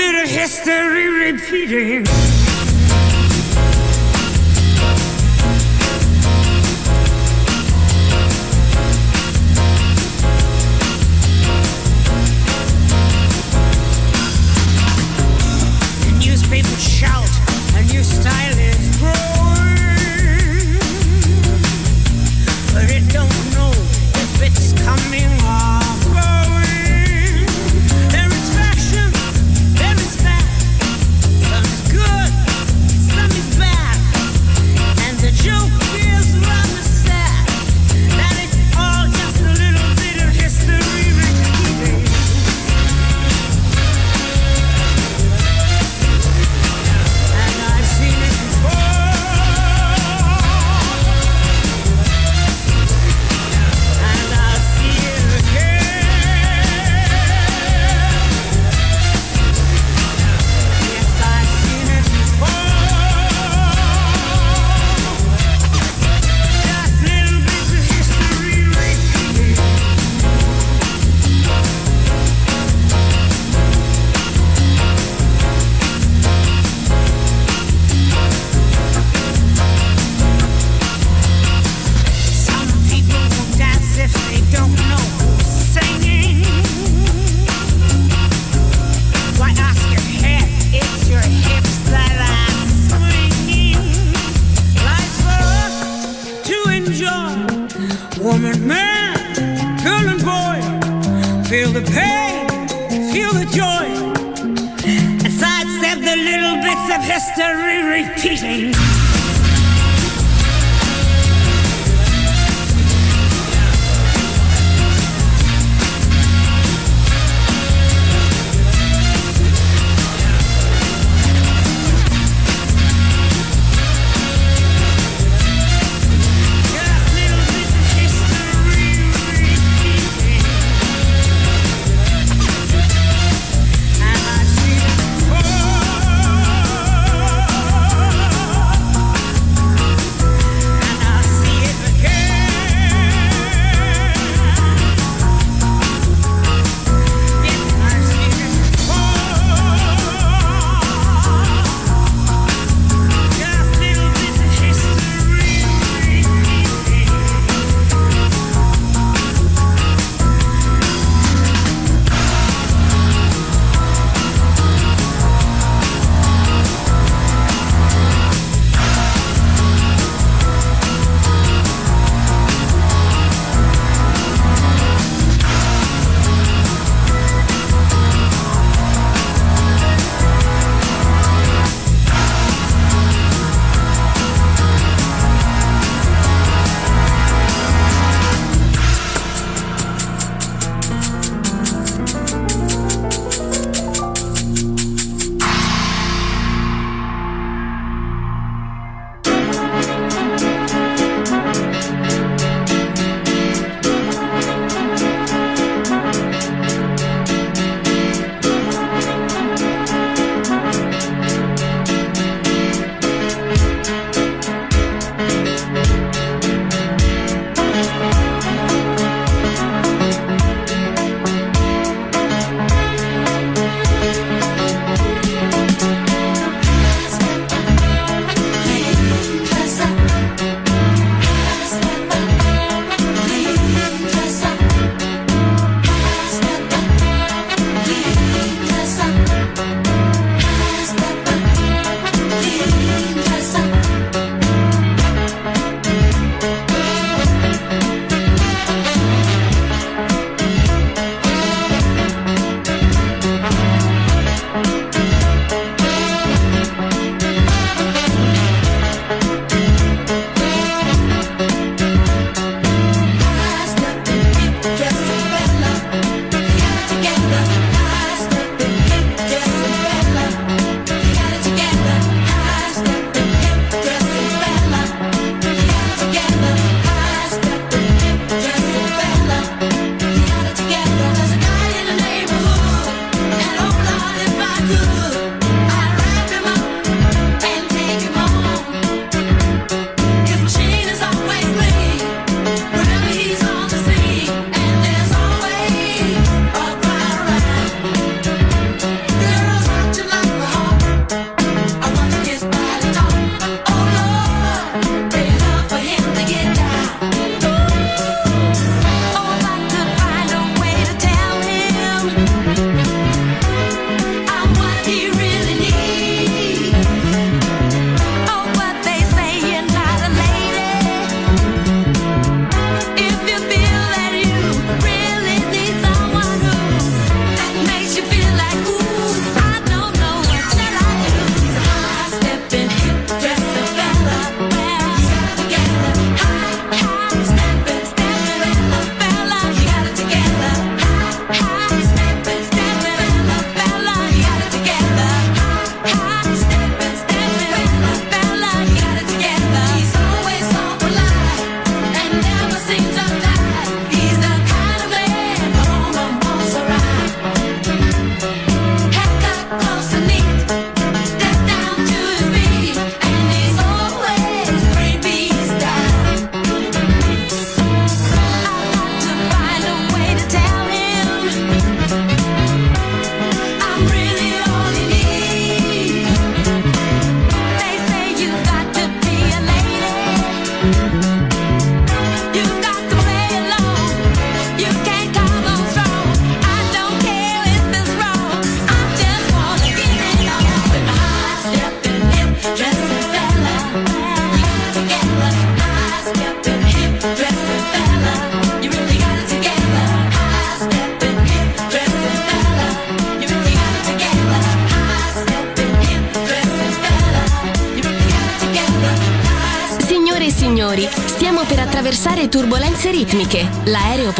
Bit of history repeating.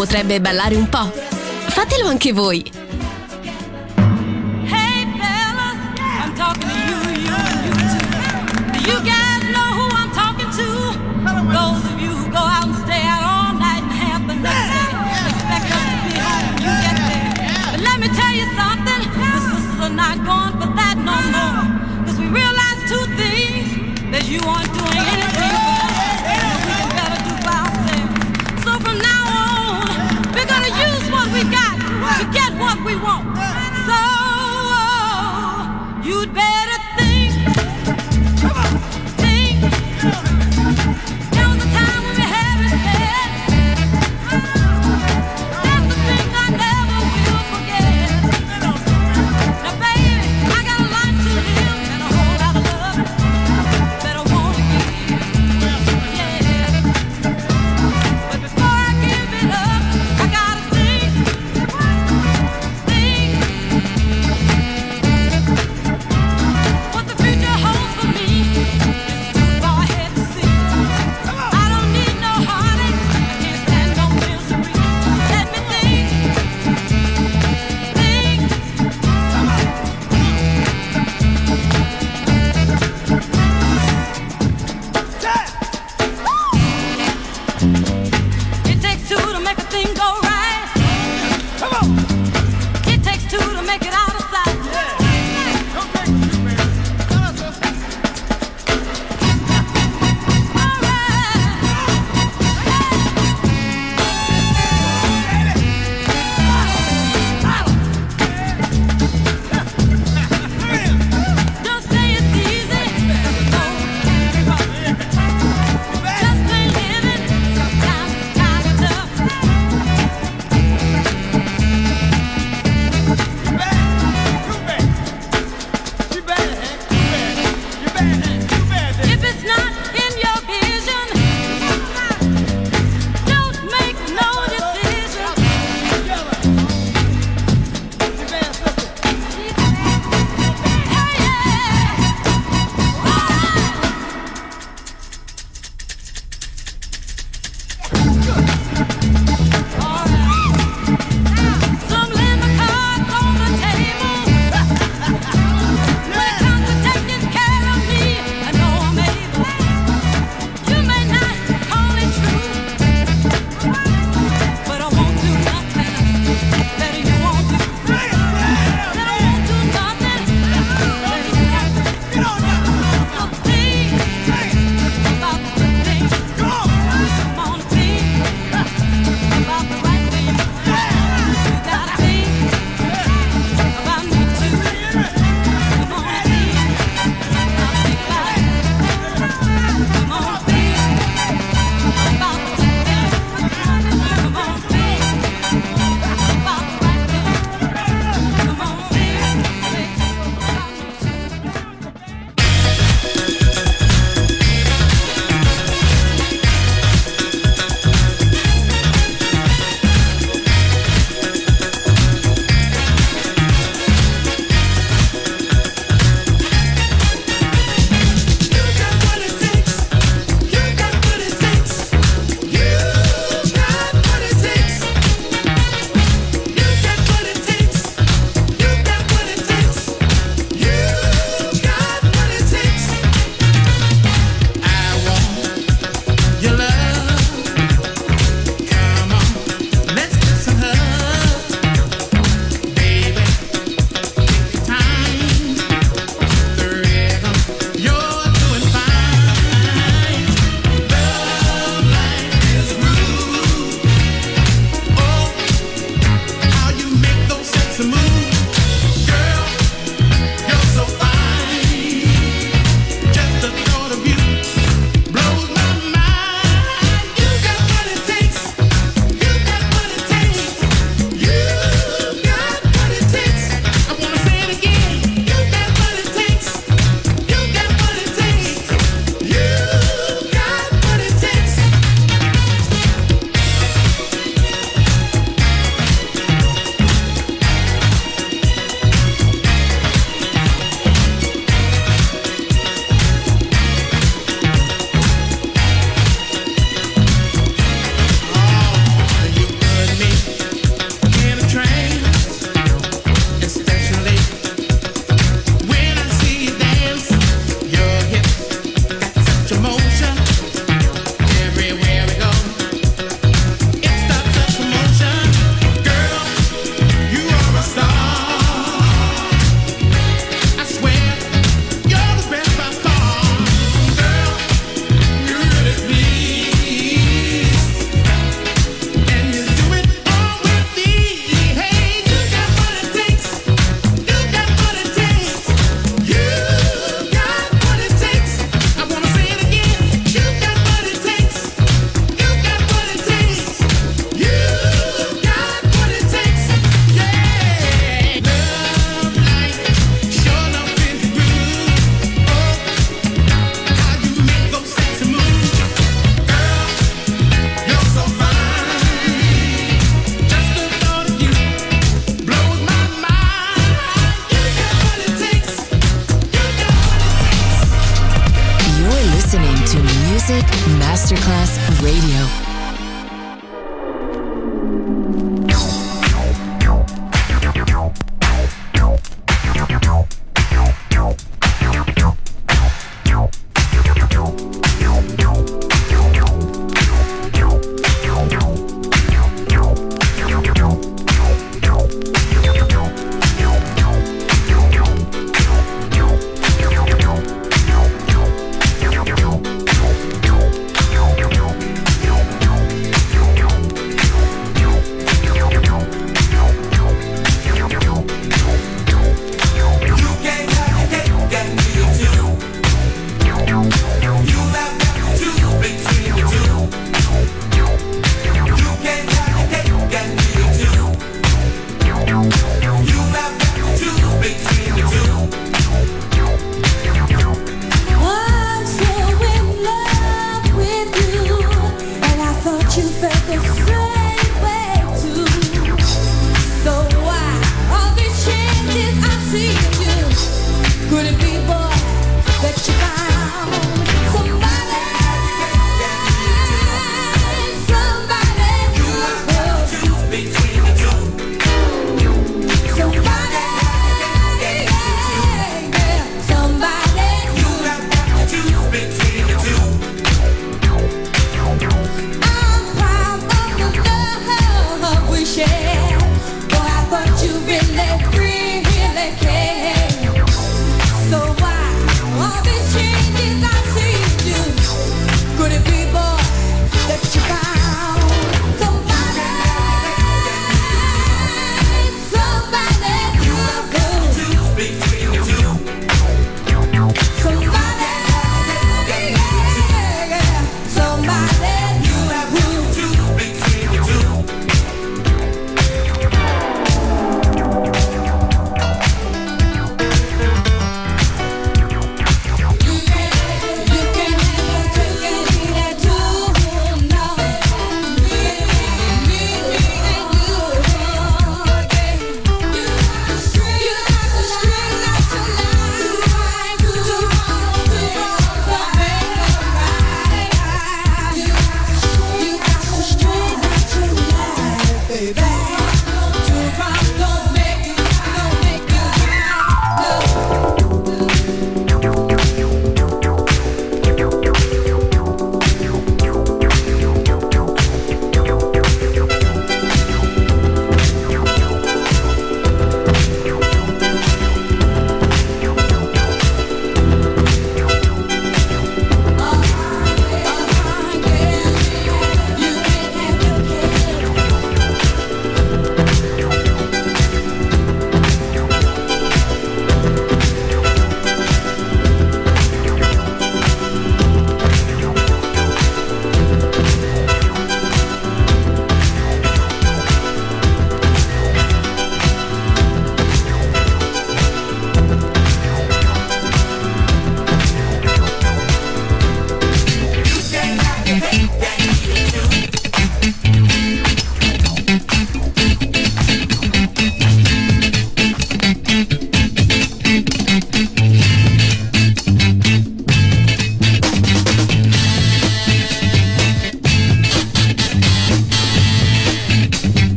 Potrebbe ballare un po'. Fatelo anche voi.